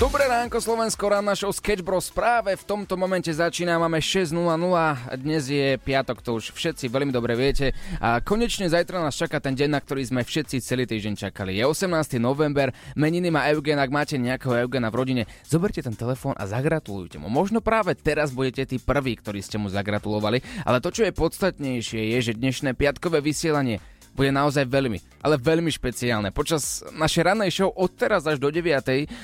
Dobré ránko Slovensko, rán našou Sketch Bros práve v tomto momente začína, máme 6.00, dnes je piatok, to už všetci veľmi dobre viete a konečne zajtra nás čaká ten deň, na ktorý sme všetci celý týždeň čakali. Je 18. november, meniny má Eugen, ak máte nejakého Eugena v rodine, zoberte ten telefón a zagratulujte mu. Možno práve teraz budete tí prví, ktorí ste mu zagratulovali, ale to, čo je podstatnejšie, je, že dnešné piatkové vysielanie bude naozaj veľmi, ale veľmi špeciálne. Počas našej ranej show od teraz až do 9.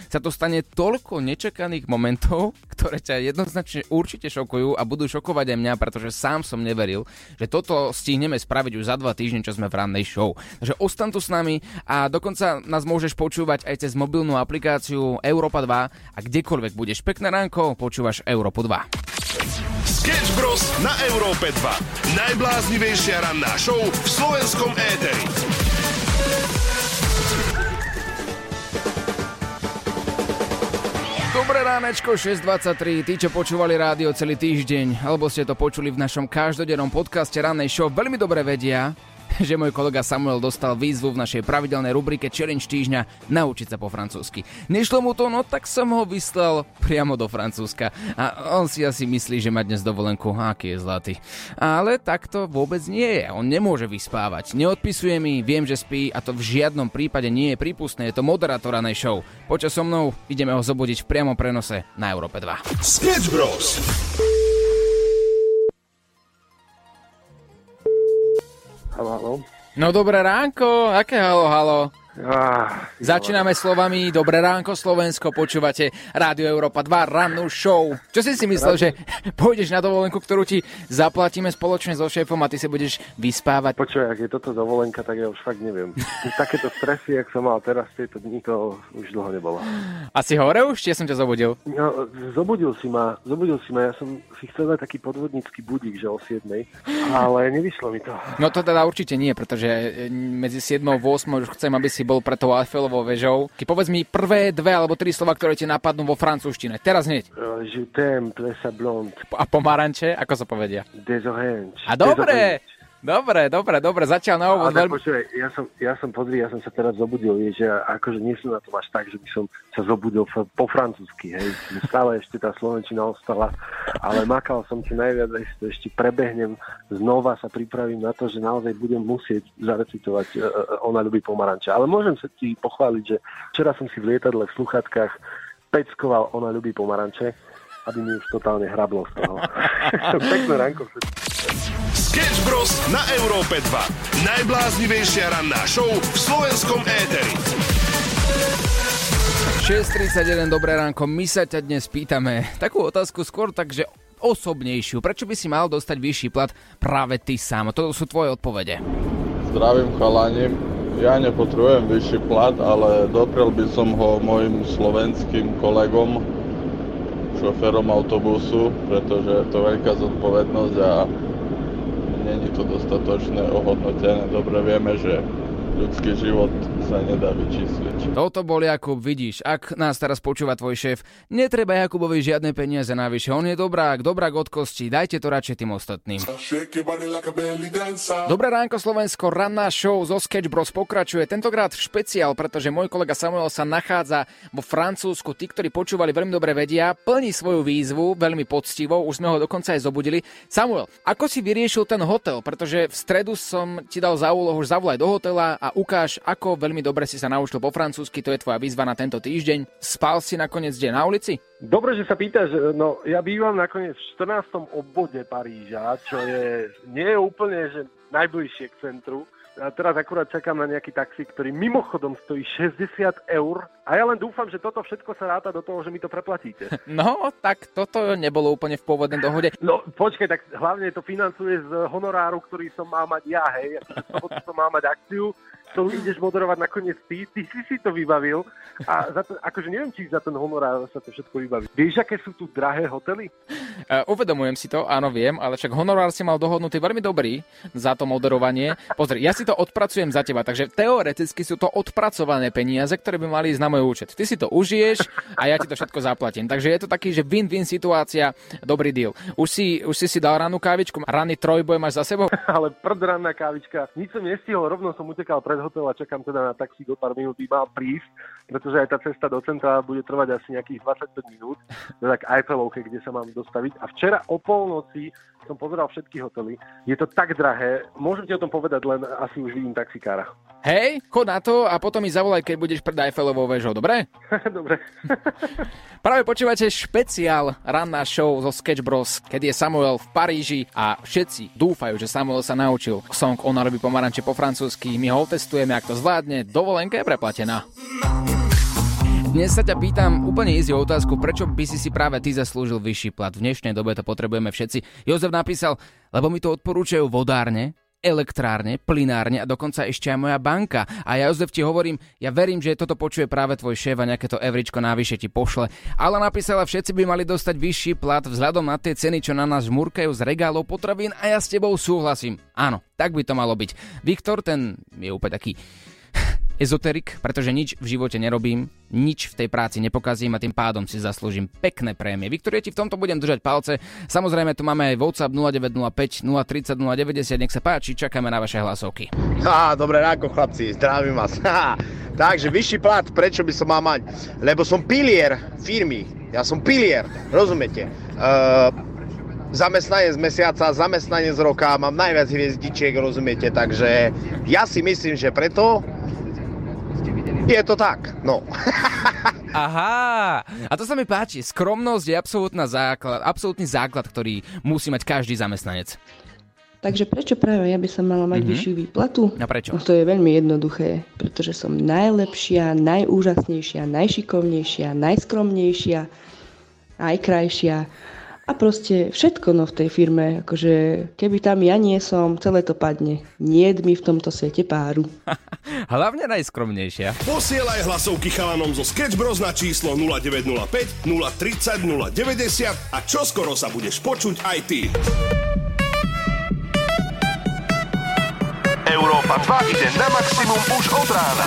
sa to stane toľko nečakaných momentov, ktoré ťa jednoznačne určite šokujú a budú šokovať aj mňa, pretože sám som neveril, že toto stihneme spraviť už za dva týždne, čo sme v rannej show. Takže ostan tu s nami a dokonca nás môžeš počúvať aj cez mobilnú aplikáciu Europa 2 a kdekoľvek budeš. Pekné ránko, počúvaš Európu 2. Sketch Bros. na Európe 2. Najbláznivejšia ranná show v slovenskom éteri. Dobré ránečko, 6.23. Tí, čo počúvali rádio celý týždeň, alebo ste to počuli v našom každodennom podcaste rannej show, veľmi dobre vedia, že môj kolega Samuel dostal výzvu v našej pravidelnej rubrike Challenge týždňa naučiť sa po francúzsky. Nešlo mu to, no tak som ho vyslal priamo do Francúzska. A on si asi myslí, že má dnes dovolenku, aký je zlatý. Ale tak to vôbec nie je. On nemôže vyspávať. Neodpisuje mi, viem, že spí a to v žiadnom prípade nie je prípustné. Je to moderátor ranej show. Počas so mnou ideme ho zobudiť v priamom prenose na Európe 2. Sketch Bros. Halo, halo. No dobré ránko, aké halo, halo? Ah, Začíname slovami Dobré ránko Slovensko, počúvate Rádio Európa 2 rannú show. Čo si si myslel, že pôjdeš na dovolenku, ktorú ti zaplatíme spoločne so šéfom a ty si budeš vyspávať? Počuj, ak je toto dovolenka, tak ja už fakt neviem. Takéto stresy, jak som mal teraz v tejto dni, to už dlho nebolo. A si hore už, či ja som ťa zobudil? No, zobudil si ma, zobudil si ma, ja som si chcel dať taký podvodnícky budík, že o 7, ale nevyšlo mi to. No to teda určite nie, pretože medzi 7 a 8 už chcem, aby si bol pre tou Eiffelovou vežou. Keď povedz mi prvé dve alebo tri slova, ktoré ti napadnú vo francúzštine. Teraz hneď. Uh, je t'aime, blonde, A pomaranče, ako sa povedia? des oranges. A des dobre, oranges. Dobre, dobre, dobre, zatiaľ na úvod Ale veľmi... počúvaj, ja som, ja som, pozri, ja som sa teraz zobudil, vieš, ja akože nie som na tom až tak, že by som sa zobudil po francúzsky, hej, stále ešte tá slovenčina ostala, ale makal som si najviac, to ešte prebehnem, znova sa pripravím na to, že naozaj budem musieť zarecitovať uh, Ona ľubí pomaranče. Ale môžem sa ti pochváliť, že včera som si v lietadle v sluchatkách peckoval Ona ľubí pomaranče, aby mi už totálne hrablo z toho. Pekné ránko všetko. Sketch Bros. na Európe 2. Najbláznivejšia ranná show v slovenskom éteri. 6.31, dobré ránko, my sa ťa dnes pýtame takú otázku skôr takže osobnejšiu. Prečo by si mal dostať vyšší plat práve ty sám? To sú tvoje odpovede. Zdravím chalani. Ja nepotrebujem vyšší plat, ale doprel by som ho mojim slovenským kolegom, šoférom autobusu, pretože je to veľká zodpovednosť a není to dostatočné ohodnotené. Dobre vieme, že ľudský život sa nedá vyčísliť. Toto bol Jakub, vidíš, ak nás teraz počúva tvoj šéf, netreba Jakubovi žiadne peniaze navyše, on je dobrák, dobrák od kosti, dajte to radšej tým ostatným. Dobré ránko Slovensko, ranná show zo Sketch Bros pokračuje, tentokrát špeciál, pretože môj kolega Samuel sa nachádza vo Francúzsku, tí, ktorí počúvali veľmi dobre vedia, plní svoju výzvu veľmi poctivo, už sme ho dokonca aj zobudili. Samuel, ako si vyriešil ten hotel, pretože v stredu som ti dal za úlohu, zavolaj do hotela ukáž, ako veľmi dobre si sa naučil po francúzsky, to je tvoja výzva na tento týždeň. Spal si nakoniec kde na ulici? Dobre, že sa pýtaš, no ja bývam nakoniec v 14. obvode Paríža, čo je, nie je úplne, že najbližšie k centru. A teraz akurát čakám na nejaký taxi, ktorý mimochodom stojí 60 eur. A ja len dúfam, že toto všetko sa ráta do toho, že mi to preplatíte. No, tak toto nebolo úplne v pôvodnej dohode. No počkaj, tak hlavne to financuje z honoráru, ktorý som mal mať ja, hej. Sobotu som mal mať akciu, to ideš moderovať nakoniec ty, ty si si to vybavil a za to, akože neviem, či za ten honorár sa to všetko vybaví. Vieš, aké sú tu drahé hotely? Uh, uvedomujem si to, áno, viem, ale však honorár si mal dohodnutý veľmi dobrý za to moderovanie. Pozri, ja si to odpracujem za teba, takže teoreticky sú to odpracované peniaze, ktoré by mali ísť na môj účet. Ty si to užiješ a ja ti to všetko zaplatím. Takže je to taký, že win-win situácia, dobrý deal. Už si, už si si dal ranú kávičku, ranný trojboj máš za sebou? Ale prd ranná kávička. Nič som nestihol, rovno som utekal pred hotel a čakám teda na taxi do pár minút, mal prísť, pretože aj tá cesta do centra bude trvať asi nejakých 25 minút, tak Eiffelovke, kde sa mám dostaviť. A včera o polnoci som pozeral všetky hotely. Je to tak drahé, môžete o tom povedať, len asi už vidím taxikára. Hej, chod na to a potom mi zavolaj, keď budeš pred Eiffelovou väžou, dobre? dobre. Práve počúvate špeciál ranná show zo Sketch Bros, keď je Samuel v Paríži a všetci dúfajú, že Samuel sa naučil song Ona robí pomaranče po francúzsky. My ho testujeme, ak to zvládne, dovolenka je preplatená. Dnes sa ťa pýtam úplne easy otázku, prečo by si si práve ty zaslúžil vyšší plat. V dnešnej dobe to potrebujeme všetci. Jozef napísal, lebo mi to odporúčajú vodárne, elektrárne, plinárne a dokonca ešte aj moja banka. A ja Jozef ti hovorím, ja verím, že toto počuje práve tvoj šéf a nejaké to evričko návyše ti pošle. Ale napísala, všetci by mali dostať vyšší plat vzhľadom na tie ceny, čo na nás žmurkajú z regálov potravín a ja s tebou súhlasím. Áno, tak by to malo byť. Viktor, ten je úplne taký ezoterik, pretože nič v živote nerobím, nič v tej práci nepokazím a tým pádom si zaslúžim pekné prémie. Viktor, ja ti v tomto budem držať palce. Samozrejme, tu máme aj WhatsApp 0905 030 090, nech sa páči, čakáme na vaše hlasovky. Á, dobré ráko, chlapci, zdravím vás. Takže vyšší plat, prečo by som mal mať? Lebo som pilier firmy, ja som pilier, rozumiete? Uh, zamestnanec mesiaca, zamestnanec roka, mám najviac hviezdičiek, rozumiete? Takže ja si myslím, že preto je to tak, no. Aha, a to sa mi páči. Skromnosť je absolútna základ, absolútny základ, ktorý musí mať každý zamestnanec. Takže prečo práve ja by som mala mať mm-hmm. vyššiu výplatu? A prečo? No to je veľmi jednoduché, pretože som najlepšia, najúžasnejšia, najšikovnejšia, najskromnejšia, najkrajšia a proste všetko no v tej firme, akože keby tam ja nie som, celé to padne. Nie mi v tomto svete páru. Hlavne najskromnejšia. Posielaj hlasovky chalanom zo Sketch Bros na číslo 0905 030 090 a čoskoro sa budeš počuť aj ty. Európa 2 ide na maximum už od rána.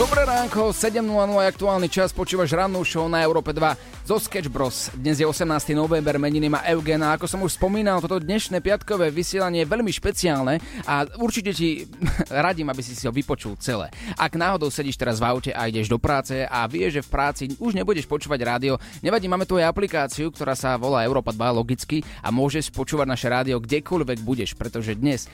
Dobré ránko, 7.00 aktuálny čas, počúvaš rannú show na Európe 2 zo Sketch Bros. Dnes je 18. november, meniny má Eugena. Ako som už spomínal, toto dnešné piatkové vysielanie je veľmi špeciálne a určite ti radím, aby si si ho vypočul celé. Ak náhodou sedíš teraz v aute a ideš do práce a vieš, že v práci už nebudeš počúvať rádio, nevadí, máme tu aj aplikáciu, ktorá sa volá Európa 2 logicky a môžeš počúvať naše rádio kdekoľvek budeš, pretože dnes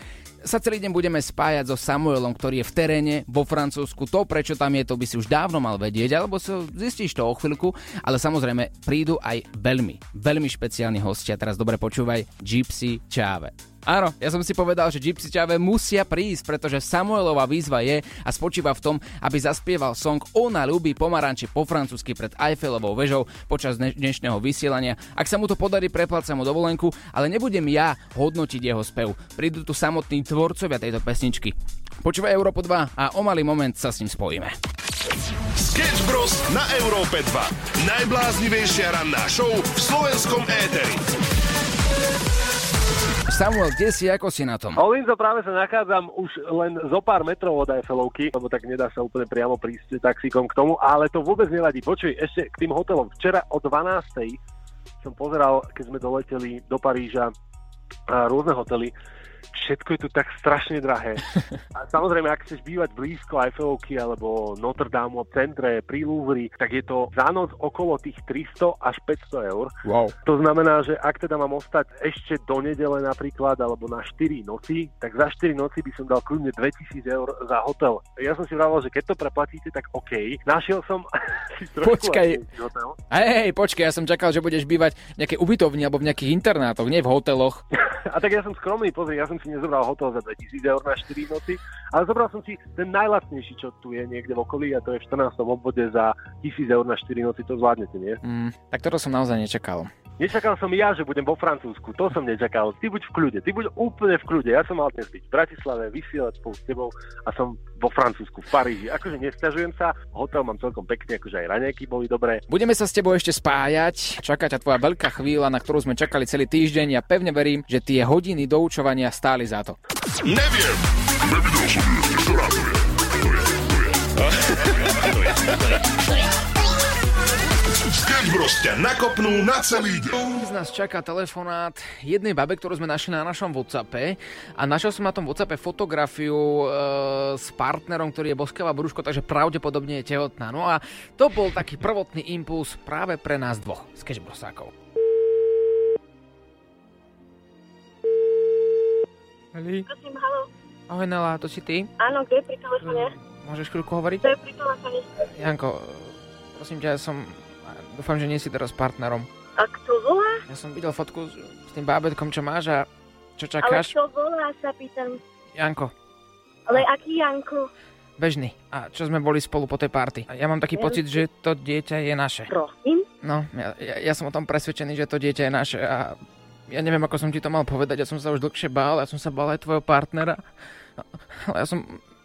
sa celý deň budeme spájať so Samuelom, ktorý je v teréne vo Francúzsku. To, prečo tam je, to by si už dávno mal vedieť, alebo si zistíš to o chvíľku, ale samozrejme prídu aj veľmi, veľmi špeciálni hostia. Teraz dobre počúvaj, Gypsy Čáve. Áno, ja som si povedal, že Gypsy Čave musia prísť, pretože Samuelová výzva je a spočíva v tom, aby zaspieval song Ona ľubí pomaranče po francúzsky pred Eiffelovou vežou počas dnešného vysielania. Ak sa mu to podarí, prepláca mu dovolenku, ale nebudem ja hodnotiť jeho spev. Prídu tu samotní tvorcovia tejto pesničky. Počúvaj Európu 2 a o malý moment sa s ním spojíme. Sketch Bros. na Európe 2. Najbláznivejšia ranná show v slovenskom éteri. Samuel, kde si, ako si na tom? Olinzo, práve sa nachádzam už len zo pár metrov od Eiffelovky, lebo tak nedá sa úplne priamo prísť taxíkom k tomu, ale to vôbec nevadí. Počuj, ešte k tým hotelom. Včera o 12. som pozeral, keď sme doleteli do Paríža, rôzne hotely všetko je tu tak strašne drahé. A samozrejme, ak chceš bývať blízko Eiffelovky alebo Notre Dame v centre, pri Louvre, tak je to za noc okolo tých 300 až 500 eur. Wow. To znamená, že ak teda mám ostať ešte do nedele napríklad, alebo na 4 noci, tak za 4 noci by som dal kľudne 2000 eur za hotel. Ja som si vravel, že keď to preplatíte, tak OK. Našiel som si Počkaj. hotel. Hej, hej, počkaj, ja som čakal, že budeš bývať v nejakej ubytovni alebo v nejakých internátoch, nie v hoteloch. A tak ja som skromný, pozri, ja som si nezobral hotel za 2000 eur na 4 noci, ale zobral som si ten najlacnejší, čo tu je niekde v okolí a to je v 14. obvode za 1000 eur na 4 noci, to zvládnete, nie? Mm, tak toto som naozaj nečakal. Nečakal som ja, že budem vo Francúzsku, to som nečakal. Ty buď v kľude, ty buď úplne v kľude. Ja som mal dnes byť v Bratislave, vysielať spolu s tebou a som vo Francúzsku, v Paríži. Akože nestiažujem sa, hotel mám celkom pekne, akože aj raňajky boli dobré. Budeme sa s tebou ešte spájať, čaká ťa tvoja veľká chvíľa, na ktorú sme čakali celý týždeň. Ja pevne verím, že tie hodiny doučovania stáli za to. Neviem. Nevidel som ju ešte, ktorá to je. To je, to je. To je, to je, to je. Ťa nakopnú na celý deň. Dnes nás čaká telefonát jednej babe, ktorú sme našli na našom Whatsappe a našiel som na tom Whatsappe fotografiu e, s partnerom, ktorý je boskavá brúško, takže pravdepodobne je tehotná. No a to bol taký prvotný impuls práve pre nás dvoch, Sketch Brosákov. Prosím, halo. Ahoj Nela, to si ty? Áno, kto je pri telefóne? Môžeš chvíľku hovoriť? Kto je pri telefóne? Janko, prosím ťa, ja som... Dúfam, že nie si teraz partnerom. A kto volá? Ja som videl fotku s, s tým bábetkom, čo máš a čo Ale čakáš. kto volá, sa pýtam. Janko, Ale aký Janko? bežný. A čo sme boli spolu po tej party. A ja mám taký pocit, že to dieťa je naše. Prosím? No, ja, ja, ja som o tom presvedčený, že to dieťa je naše a ja neviem, ako som ti to mal povedať, ja som sa už dlhšie bál, ja som sa bál aj tvojho partnera. Ale ja som,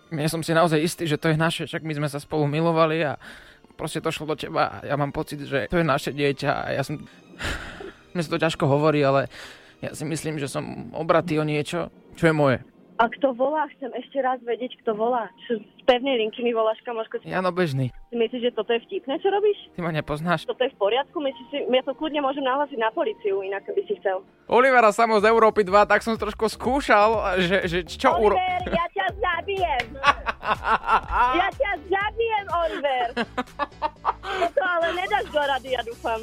ja som si naozaj istý, že to je naše, však my sme sa spolu milovali a proste to šlo do teba a ja mám pocit, že to je naše dieťa a ja som... Mne sa to ťažko hovorí, ale ja si myslím, že som obratý o niečo, čo je moje. A kto volá? Chcem ešte raz vedieť, kto volá. Čo z pevnej linky mi voláš, kamoško? Jano Bežný, myslíš, že toto je vtipné, čo robíš? ty ma nepoznáš. Toto je v poriadku? Myslíš si, ja to kľudne môžem nahlásiť na policiu, inak by si chcel. Olivera Samo z Európy 2, tak som trošku skúšal, že, že čo uro... Oliver, ja ťa zabijem! Ja ťa zabijem, Oliver! Toto ale nedáš do rady, ja dúfam.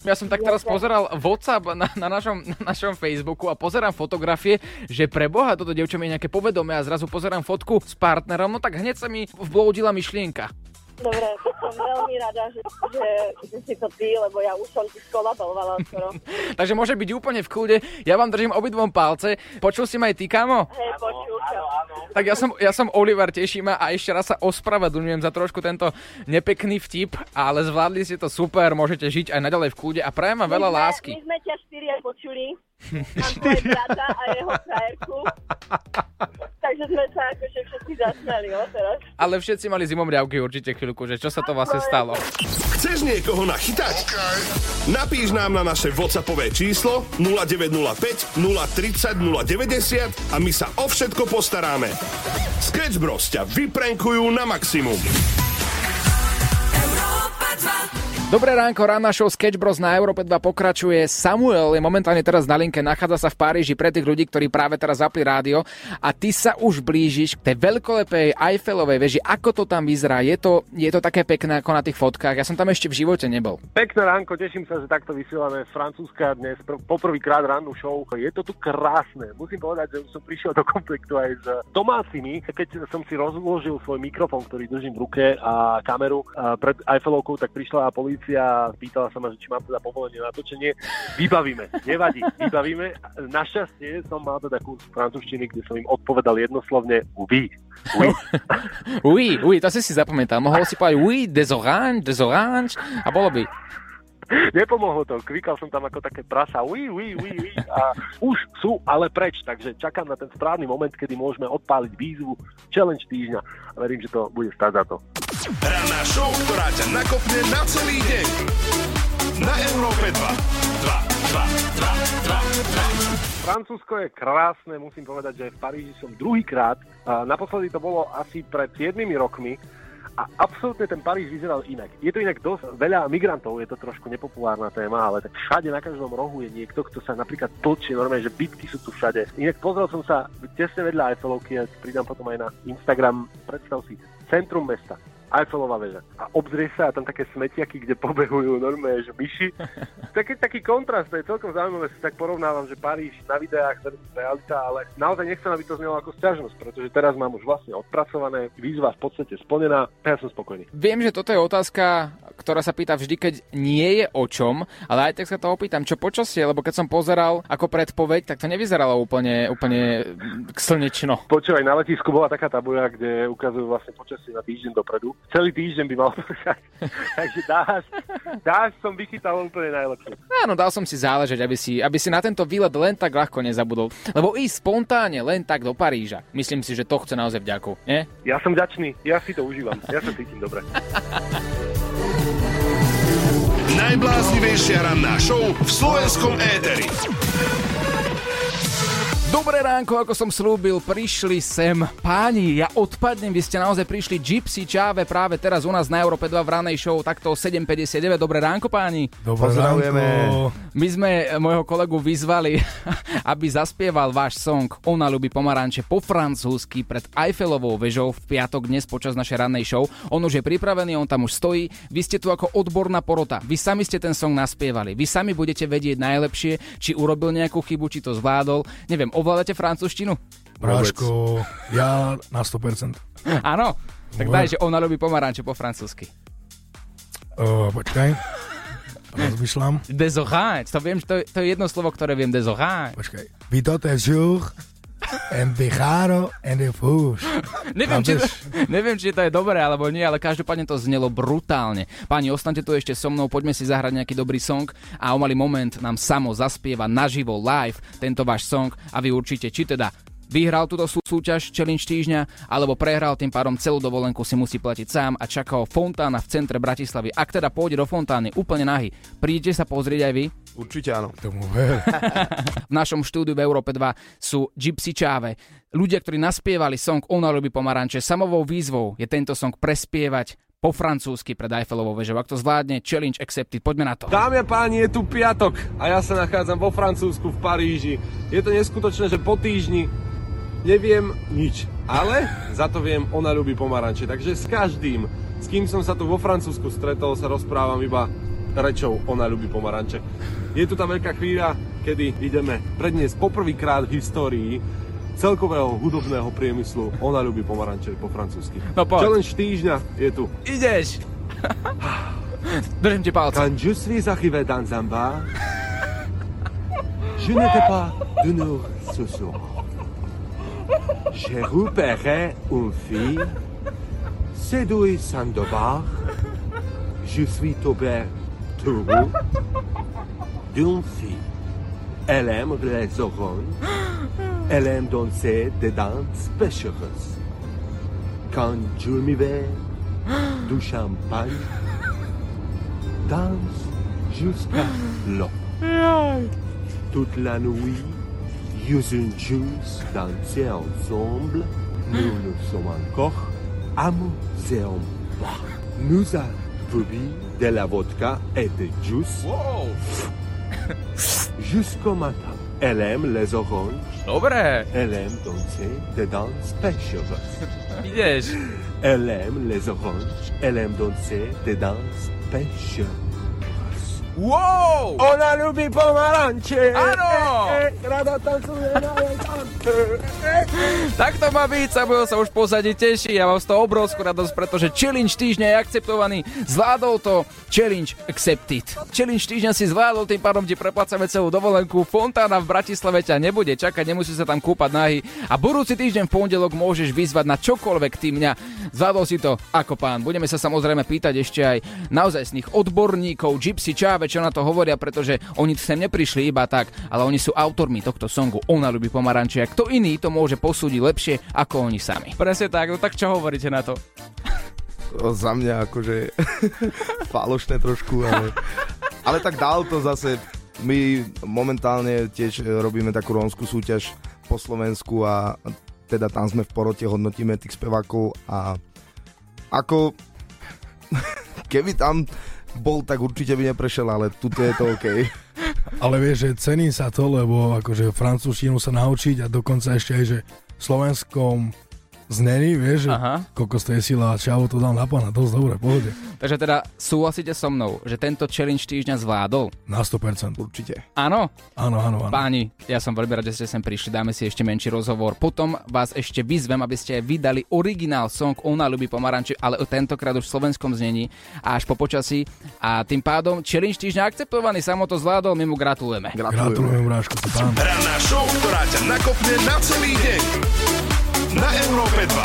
Ja som tak teraz pozeral WhatsApp na, na, našom, na našom Facebooku a pozerám fotografie, že pre Boha toto dievča mi je nejaké povedomé a zrazu pozerám fotku s partnerom, no tak hneď sa mi vblúdila myšlienka. Dobre, som veľmi rada, že, že, že si to ty, lebo ja už som ti skolabovala skoro. Takže môže byť úplne v kľude. Ja vám držím obidvom palce. Počul si ma aj ty, kamo? Hej, počúšam. Tak ja som, ja som Oliver, teší ma a ešte raz sa ospravedlňujem za trošku tento nepekný vtip, ale zvládli ste to super, môžete žiť aj naďalej v kľude a prajem vám veľa My sme- lásky. My sme ťa štyria počuli. Mám brata a jeho frajerku. Takže sme sa akože všetci zasmiali, jo, teraz. Ale všetci mali zimomriavky určite chvíľku, že čo sa to vlastne stalo. Chceš niekoho nachytať? Napíš nám na naše WhatsAppové číslo 0905 030 090 a my sa o všetko postaráme. Sketch Bros ťa vyprenkujú na maximum. Dobré ránko, ranná show Sketch Bros na Európe 2 pokračuje. Samuel je momentálne teraz na linke, nachádza sa v Paríži pre tých ľudí, ktorí práve teraz zapli rádio a ty sa už blížiš k tej veľkolepej Eiffelovej veži. Ako to tam vyzerá? Je to, je to také pekné ako na tých fotkách? Ja som tam ešte v živote nebol. Pekné ránko, teším sa, že takto vysielame z Francúzska dnes pr- poprvýkrát rannú show. Je to tu krásne. Musím povedať, že už som prišiel do komplektu aj s domácimi. Keď som si rozložil svoj mikrofón, ktorý držím v ruke a kameru a pred Eiffelovkou, tak prišla polícia a pýtala sa ma, že či mám teda povolenie na točenie. Vybavíme, nevadí, vybavíme. Našťastie som mal teda kurz francúzštiny, kde som im odpovedal jednoslovne oui. Oui. Oui, oui, to si si zapamätal. Mohol si povedať oui, des orange, des orange a bolo by. Nepomohlo to, kvikal som tam ako také prasa, ui, ui, ui, ui, a už sú ale preč, takže čakám na ten správny moment, kedy môžeme odpáliť výzvu challenge týždňa a verím, že to bude stať za to. Ranná show, ktorá ťa nakopne na celý deň. Na Európe 2. 2, 2, 2, 2, 2. Francúzsko je krásne, musím povedať, že v Paríži som druhýkrát. Naposledy to bolo asi pred 7 rokmi a absolútne ten Paríž vyzeral inak. Je to inak dosť veľa migrantov, je to trošku nepopulárna téma, ale tak všade na každom rohu je niekto, kto sa napríklad tlčie, normálne, že bitky sú tu všade. Inak pozrel som sa tesne vedľa Eiffelovky, ja pridám potom aj na Instagram, predstav si, centrum mesta. Eiffelová väža. A obzrie sa a tam také smetiaky, kde pobehujú normálne, že myši. Taký, taký kontrast, to je celkom zaujímavé, si tak porovnávam, že Paríž na videách realita, ale naozaj nechcem, aby to znelo ako sťažnosť, pretože teraz mám už vlastne odpracované, výzva v podstate splnená ja som spokojný. Viem, že toto je otázka, ktorá sa pýta vždy, keď nie je o čom, ale aj tak sa to opýtam, čo počasie, lebo keď som pozeral ako predpoveď, tak to nevyzeralo úplne, úplne slnečno. Počúvaj, na letisku bola taká tabuľa, kde ukazujú vlastne počasie na týždeň dopredu. Celý týždeň by mal pršať. Takže dáš, dáš som vychytal úplne najlepšie. Áno, dal som si záležať, aby si, aby si na tento výlet len tak ľahko nezabudol. Lebo ísť spontánne len tak do Paríža, myslím si, že to chce naozaj vďaku, nie? Ja som vďačný, ja si to užívam, ja sa cítim dobre. Najbláznivejšia ranná show v slovenskom éteri. Dobré ránko, ako som slúbil, prišli sem páni, ja odpadnem, vy ste naozaj prišli Gypsy Čáve práve teraz u nás na Európe 2 v ranej show, takto 7.59, dobré ránko páni. Dobré Pozdravujeme. My sme môjho kolegu vyzvali, aby zaspieval váš song Ona ľubí pomaranče po francúzsky pred Eiffelovou vežou v piatok dnes počas našej rannej show. On už je pripravený, on tam už stojí, vy ste tu ako odborná porota, vy sami ste ten song naspievali, vy sami budete vedieť najlepšie, či urobil nejakú chybu, či to zvládol, neviem, ovládate francúzštinu? Bráško, ja na 100%. Áno, tak daj, že ona ľubí pomaranče po francúzsky. Uh, počkaj. Rozmýšľam. Desorange, to viem, to, to je jedno slovo, ktoré viem, desorange. Počkaj. Es jour, dejaro en de fous. Neviem či, to, neviem, či to je dobré alebo nie, ale každopádne to znelo brutálne. Páni, ostaňte tu ešte so mnou, poďme si zahrať nejaký dobrý song a o malý moment nám samo zaspieva naživo live tento váš song a vy určite, či teda vyhral túto sú- súťaž challenge týždňa, alebo prehral, tým pádom celú dovolenku si musí platiť sám a čaká ho fontána v centre Bratislavy. Ak teda pôjde do fontány úplne nahý, prídete sa pozrieť aj vy? Určite áno. Tomu ver. v našom štúdiu v Európe 2 sú Gypsy Čáve. Ľudia, ktorí naspievali song Ona ľubí pomaranče. Samovou výzvou je tento song prespievať po francúzsky pred Eiffelovou vežou. Ak to zvládne, challenge accepted. Poďme na to. Dámy a páni, je tu piatok a ja sa nachádzam vo Francúzsku v Paríži. Je to neskutočné, že po týždni neviem nič, ale za to viem, ona ľubí pomaranče. Takže s každým, s kým som sa tu vo Francúzsku stretol, sa rozprávam iba rečou ona ľubí pomaranče. Je tu tá veľká chvíľa, kedy ideme predniesť poprvýkrát v histórii celkového hudobného priemyslu Ona ľubí pomaranče po francúzsky. No poď. Challenge týždňa je tu. Ideš! Držím ti palce. Quand je suis arrivé dans un bar, je n'étais pas d'humeur ce soir. J'ai repéré une fille, séduit sans devoir. Je suis tombé amoureux d'une fille. Elle aime les oranges. Elle aime danser des danses pêchereuses. Quand je m'y vais, du champagne, danse jusqu'à l'eau. Toute la nuit, nous une juste danser ensemble. Nous nous sommes encore amusés en bas. Nous avons bu de la vodka et de juice jusqu'au matin. Elle aime les oranges. Dobre, Elle aime danser des danses pêchereuses. ideš. Elle aime les oranges. Elle aime danser des danses pêchereuses. Wow! Ona ľubí pomaranče. Áno! Eh, eh, Rada tancuje na. Tak to má byť, Samuel sa už pozadí teší, ja mám z toho obrovskú radosť, pretože challenge týždňa je akceptovaný, zvládol to, challenge accepted. Challenge týždňa si zvládol, tým pádom ti preplácame celú dovolenku, fontána v Bratislave ťa nebude čakať, nemusíš sa tam kúpať nahy a budúci týždeň v pondelok môžeš vyzvať na čokoľvek ty mňa. Zvládol si to ako pán. Budeme sa samozrejme pýtať ešte aj naozaj z nich odborníkov, Gypsy Čáve, čo na to hovoria, pretože oni sem neprišli iba tak, ale oni sú autormi tohto songu Ona ľubí pomaranče a kto iný to môže posúdiť lepšie ako oni sami. Presne tak, no tak čo hovoríte na to? To za mňa akože falošné trošku, ale, ale tak dal to zase. My momentálne tiež robíme takú rómskú súťaž po Slovensku a teda tam sme v porote, hodnotíme tých spevákov a ako keby tam bol, tak určite by neprešiel, ale tuto je to OK. Ale vieš, že cení sa to, lebo akože francúzštinu sa naučiť a dokonca ešte aj, že v slovenskom znení, vieš, že Aha. kokos to je sila a čavo to dal na pána, dosť dobre, pohode. Takže teda súhlasíte so mnou, že tento challenge týždňa zvládol? Na 100%. Určite. Áno? Áno, áno, áno. Páni, ja som veľmi rád, že ste sem prišli, dáme si ešte menší rozhovor. Potom vás ešte vyzvem, aby ste vydali originál song Ona ľubí pomaranče, ale tentokrát už v slovenskom znení a až po počasí. A tým pádom challenge týždňa akceptovaný, samo to zvládol, my mu gratulujeme. Gratulujem, Bráško, to pán. Ranná show, ktorá ťa nakopne na celý deň. Na Európe 2. 2,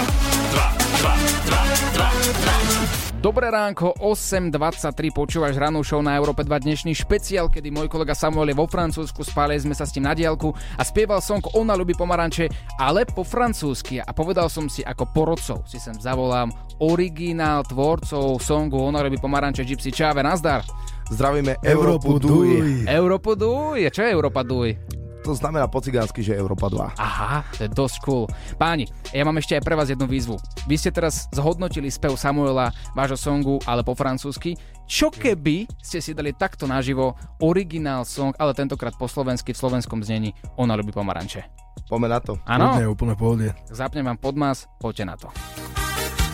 2, 2, 2, 2. Dobré ránko, 8.23, počúvaš ranú show na Európe 2 dnešný špeciál, kedy môj kolega Samuel je vo Francúzsku, spáli sme sa s tým na diálku a spieval song Ona ľubí pomaranče, ale po francúzsky a povedal som si ako porodcov, si sem zavolám originál tvorcov songu Ona ľubí pomaranče Gypsy Čáve, nazdar. Zdravíme Európu Európu Duj. duj. Európu duj, čo je Európa duj? To znamená po cigánsky, že Európa 2. Aha, to je dosť cool. Páni, ja mám ešte aj pre vás jednu výzvu. Vy ste teraz zhodnotili spev Samuela, vášho songu, ale po francúzsky. Čo keby ste si dali takto naživo originál song, ale tentokrát po slovensky v slovenskom znení Ona ľubí pomaranče? Poďme na to. Áno? Úplne, úplne pohode. Zapnem vám podmas, poďte na to.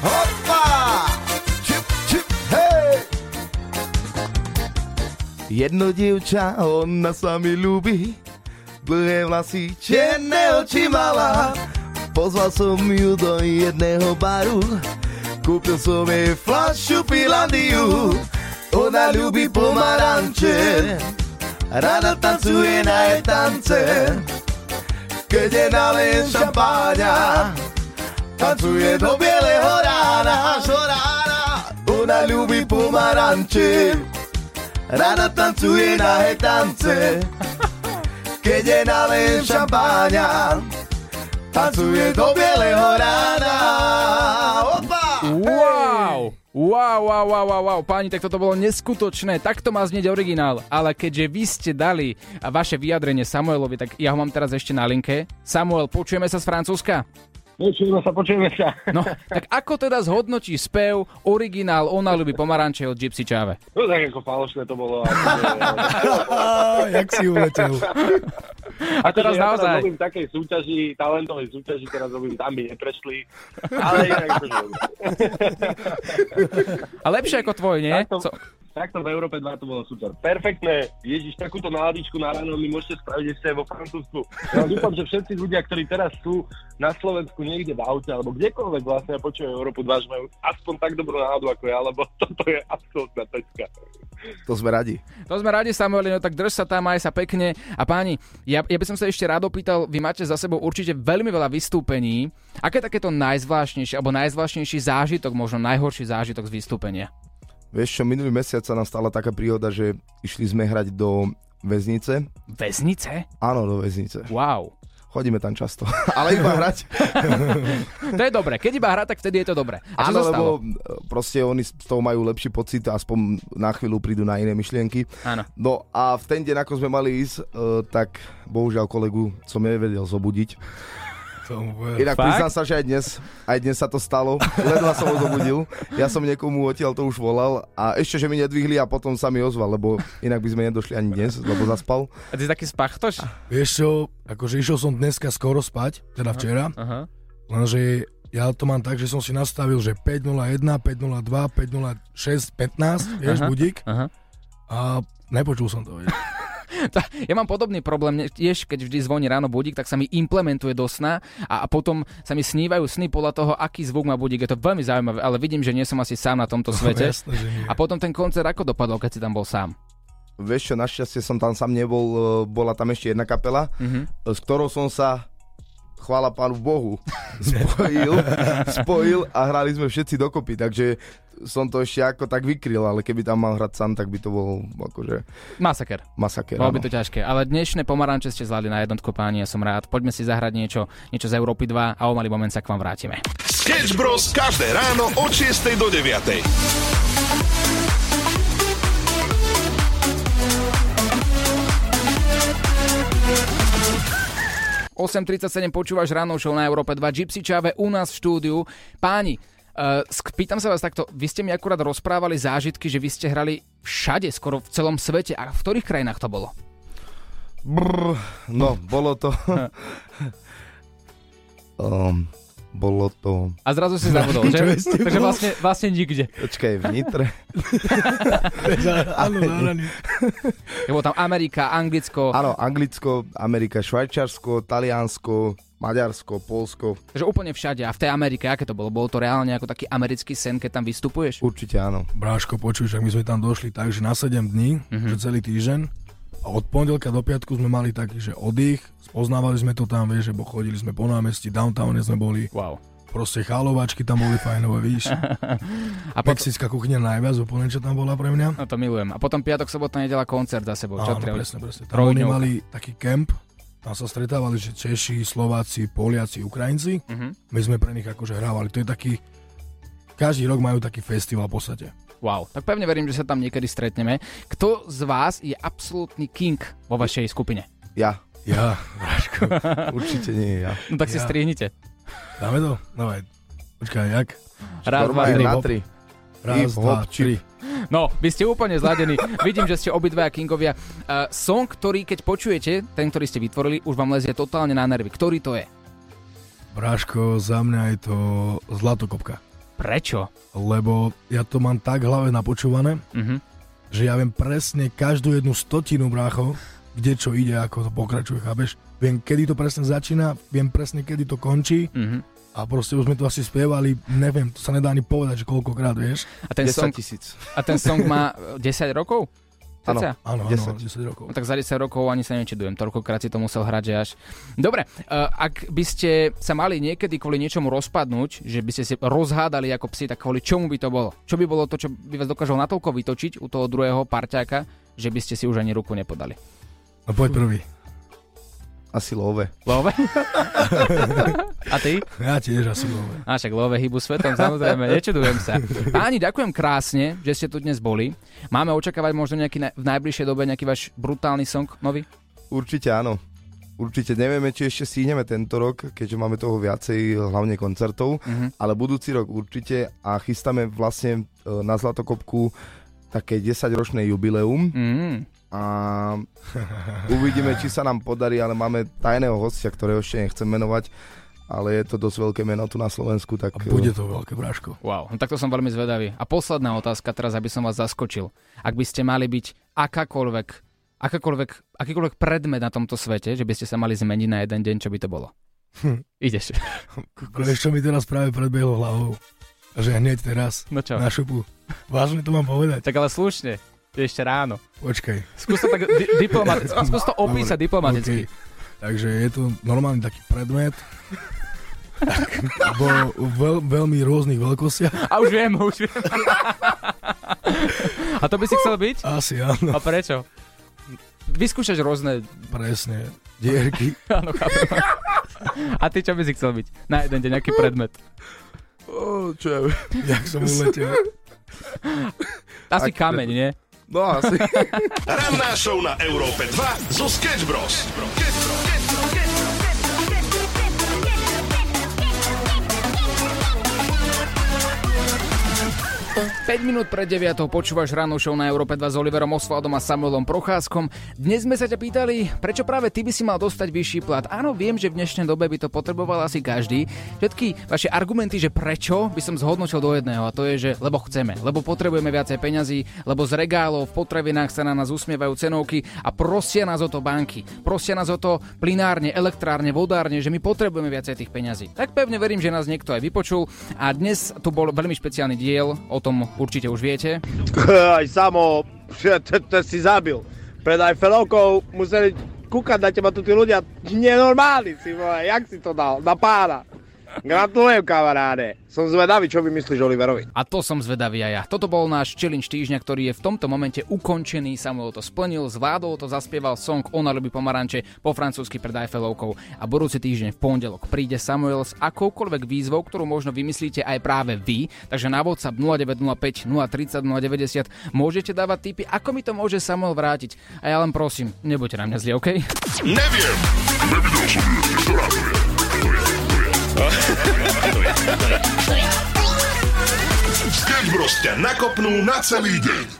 Hopa! Čip, čip, hej! Jedno dievča, ona sa mi ľúbi, dlhé vlasy, čierne oči mala. Pozval som ju do jedného baru, kúpil som jej flašu Pilandiu. Ona ľúbi pomaranče, rada tancuje na jej tance. Keď je nalejem šampáňa, tancuje do bieleho rána, rána. Ona ľúbi pomaranče, rada tancuje na jej tance. Keď je nalejem šampáňa, tancuje do bieleho rána. Opa! Wow! Wow, wow, wow, wow, wow, páni, tak toto bolo neskutočné, takto má znieť originál, ale keďže vy ste dali vaše vyjadrenie Samuelovi, tak ja ho mám teraz ešte na linke. Samuel, počujeme sa z Francúzska? Počujeme sa, počujeme sa. No, tak ako teda zhodnotí spev originál Ona ľubí pomaranče od Gypsy Čáve? No tak ako falošné to bolo. Jak si uletel. A teraz ja naozaj. Teraz robím takej súťaži, talentovej súťaži, teraz robím, tam by neprešli. Ale inak to A lepšie ako tvoj, nie? Takto, Co? Takto v Európe 2 to bolo super. Perfektné. Ježiš, takúto náladičku na ráno mi môžete spraviť ešte aj vo Francúzsku. Ja dúfam, že všetci ľudia, ktorí teraz sú na Slovensku niekde v aute, alebo kdekoľvek vlastne počujú Európu 2, že majú aspoň tak dobrú náladu ako ja, lebo toto je absolútna pecka. To sme radi. To sme radi, Samuel, no tak drž sa tam, aj sa pekne. A páni, ja, ja by som sa ešte rád opýtal, vy máte za sebou určite veľmi veľa vystúpení. Aké je takéto najzvláštnejšie, alebo najzvláštnejší zážitok, možno najhorší zážitok z vystúpenia? Vieš čo, minulý mesiac sa nám stala taká príhoda, že išli sme hrať do väznice. Väznice? Áno, do väznice. Wow. Chodíme tam často, ale iba hrať. To je dobré. Keď iba hrá, tak vtedy je to dobré. A Áno, lebo e, proste oni z toho majú lepší pocit a aspoň na chvíľu prídu na iné myšlienky. Áno. No a v ten deň, ako sme mali ísť, e, tak bohužiaľ kolegu som nevedel zobudiť. Inak Fakt? priznám sa, že aj dnes, aj dnes sa to stalo. Ledva som ho zobudil. Ja som niekomu odtiaľ to už volal a ešte, že mi nedvihli a potom sa mi ozval, lebo inak by sme nedošli ani dnes, lebo zaspal. A ty si taký spachtoš? Vieš čo, akože išiel som dneska skoro spať, teda včera, Aha. lenže ja to mám tak, že som si nastavil, že 5.01, 5.02, 5.06, 15, vieš, Aha, budík. aha. A nepočul som to, vieš. Ja mám podobný problém, tiež keď vždy zvoní ráno budík, tak sa mi implementuje do sna a, a potom sa mi snívajú sny podľa toho, aký zvuk má budík. Je to veľmi zaujímavé, ale vidím, že nie som asi sám na tomto svete. jasné, že nie. a potom ten koncert ako dopadol, keď si tam bol sám? Vieš čo, našťastie som tam sám nebol, bola tam ešte jedna kapela, Mhm. s ktorou som sa chvála pánu Bohu, spojil, spojil a hrali sme všetci dokopy, takže som to ešte ako tak vykryl, ale keby tam mal hrať sám, tak by to bol akože Masaker. masaker. Bolo by to ťažké, ale dnešné pomaranče ste zvládli na jednotku páni, ja som rád. Poďme si zahrať niečo, niečo z Európy 2 a o malý moment sa k vám vrátime. Sketch Bros. každé ráno od 6 do 9. 8.37 počúvaš ráno show na Európe 2 Gypsy Čave u nás v štúdiu. Páni, uh, pýtam sa vás takto, vy ste mi akurát rozprávali zážitky, že vy ste hrali všade, skoro v celom svete. A v ktorých krajinách to bolo? Brr, no, bolo to... um, Bolo to... A zrazu si zabudol, že? Takže vlastne, vlastne nikde. Počkaj, v Nitre. Áno. Bolo tam Amerika, Anglicko. Áno, Anglicko, Amerika, Švajčiarsko, Taliansko, Maďarsko, Polsko. Takže úplne všade. A v tej Amerike, aké to bolo? Bolo to reálne ako taký americký sen, keď tam vystupuješ? Určite áno. Bráško, počuj, že my sme tam došli tak, že na 7 dní, Mhm. že celý týždeň. A od pondelka do piatku sme mali taký, že oddych, spoznávali sme to tam, vieš, že bo chodili sme po námestí, downtowne sme boli. Wow. Proste chálovačky tam boli fajnové, víš. A potom, Mexická kuchyňa najviac, úplne čo tam bola pre mňa. no to milujem. A potom piatok, sobota, nedela koncert za sebou. Čo treba? presne, presne. Tam oni mali taký kemp, tam sa stretávali, že Češi, Slováci, Poliaci, Ukrajinci. Mhm. My sme pre nich akože hrávali. To je taký, každý rok majú taký festival v podstate. Wow. Tak pevne verím, že sa tam niekedy stretneme. Kto z vás je absolútny king vo vašej skupine? Ja. Ja, Bráško. Určite nie ja. No tak si Ja. strihnite. Dáme to? Dávaj. Počkaj, jak? Raz, dva, tri. na tri. Raz, dva, tri. No, vy ste úplne zladení. Vidím, že ste obidvaja kingovia. Uh, song, ktorý keď počujete, ten, ktorý ste vytvorili, už vám lezie totálne na nervy. Ktorý to je? Bráško, za mňa je to zlatokopka. Prečo? Lebo ja to mám tak hlave napočúvané, Mhm. že ja viem presne každú jednu stotinu brácho, kde čo ide, ako to pokračuje, chápeš? Viem, kedy to presne začína, viem presne, kedy to končí Mhm. a proste už sme to asi spievali, neviem, to sa nedá ani povedať, že koľkokrát, vieš? A ten, 10 song, tisíc. a ten song má e, 10 rokov? Áno. Áno, áno, 10. 10 rokov. No tak za 10 rokov ani sa nečudujem, toľkokrát si to musel hrať, že až... Dobre, uh, ak by ste sa mali niekedy kvôli niečomu rozpadnúť, že by ste si rozhádali ako psi, tak kvôli čomu by to bolo? Čo by bolo to, čo by vás dokážalo natoľko vytočiť u toho druhého parťáka, že by ste si už ani ruku nepodali? No poď prvý. Asi love. Love? A ty? Ja tiež asi love. A však love hybu svetom, samozrejme, nečudujem sa. Páni, ďakujem krásne, že ste tu dnes boli. Máme očakávať možno nejaký na- v najbližšej dobe nejaký váš brutálny song nový? Určite áno. Určite nevieme, či ešte stihneme tento rok, keďže máme toho viacej, hlavne koncertov, Mhm. ale budúci rok určite a chystáme vlastne e, na Zlatokopku také 10-ročné jubileum Mm. A uvidíme, či sa nám podarí, ale máme tajného hostia, ktorého ešte nechcem menovať, ale je to dosť veľké meno tu na Slovensku, tak... A bude to veľké bráško. Wow, no takto som veľmi zvedavý. A posledná otázka teraz, aby som vás zaskočil. Ak by ste mali byť akákoľvek, akákoľvek, akýkoľvek predmet na tomto svete, že by ste sa mali zmeniť na jeden deň, čo by to bolo? Hm. Ideš. Vieš, čo mi teraz práve predbehlo hlavou? Že hneď teraz No čo? na šupu. Vážne to mám povedať? Tak ale slušne. Je ešte ráno. Počkaj. Skús to tak di- diplomaticky. Skús to opísať Dobre, diplomaticky. okej. Takže je to normálny taký predmet, vo veľ, veľmi rôznych veľkostiach. A už viem, už viem. A to by si chcel byť? Asi áno, A prečo? Vyskúšaš rôzne... presne. Dierky. Áno, chápem. A ty čo by si chcel byť? Na jeden deň, nejaký predmet. Oh, čo ja viem. Jak som uletel. Asi Aký kameň, nie? No asi. Ranná show na Európe 2 zo Sketch Bros. 5 minút pred 9. počúvaš ráno show na Európe 2 s Oliverom Osvaldom a Samuelom Procházkom. Dnes sme sa ťa pýtali, prečo práve ty by si mal dostať vyšší plat. Áno, viem, že v dnešnej dobe by to potreboval asi každý. Všetky vaše argumenty, že prečo, by som zhodnotil do jedného a to je, že lebo chceme, lebo potrebujeme viacej peňazí, lebo z regálov v potravinách sa na nás usmievajú cenovky a prosia nás o to banky. Prosia nás o to plinárne, elektrárne, vodárne, že my potrebujeme viacej tých peňazí. Tak pevne verím, že nás niekto aj vypočul a dnes tu bol veľmi špeciálny diel, o tom určite už viete. Aj samo, to si zabil. Pred Eiffelovkou museli kúkať na teba tu tí ľudia. Nenormálni si, vole, jak si to dal? Na pána. Gratulujem, kamaráde. Som zvedavý, čo vymyslíš Oliverovi. A to som zvedavý aj ja. Toto bol náš challenge týždňa, ktorý je v tomto momente ukončený. Samuel to splnil, zvládol to, zaspieval song Ona ľubí pomaranče po francúzsky pred Eiffelovkou. A budúci týždeň v pondelok príde Samuel s akoukoľvek výzvou, ktorú možno vymyslíte aj práve vy. Takže na WhatsApp 0905 030 090 môžete dávať tipy, ako mi to môže Samuel vrátiť. A ja len prosím, nebuďte na mňa zli, OK? Neviem. Nevidel som to je. Sketch Bros ťa nakopnú na celý deň.